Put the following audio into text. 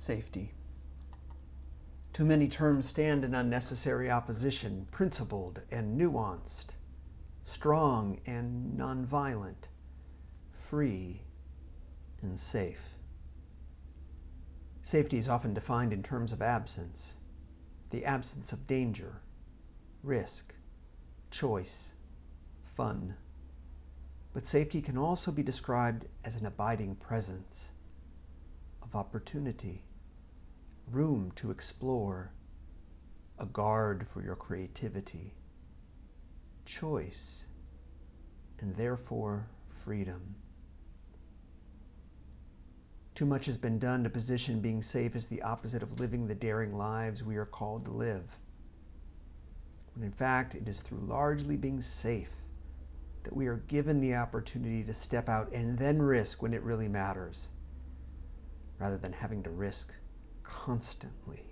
Safety. Too many terms stand in unnecessary opposition, principled and nuanced, strong and nonviolent, free and safe. Safety is often defined in terms of absence, the absence of danger, risk, choice, fun. But safety can also be described as an abiding presence of opportunity, room to explore, a guard for your creativity, choice, and therefore freedom. Too much has been done to position being safe as the opposite of living the daring lives we are called to live. When in fact, it is through largely being safe that we are given the opportunity to step out and then risk when it really matters, rather than having to risk constantly.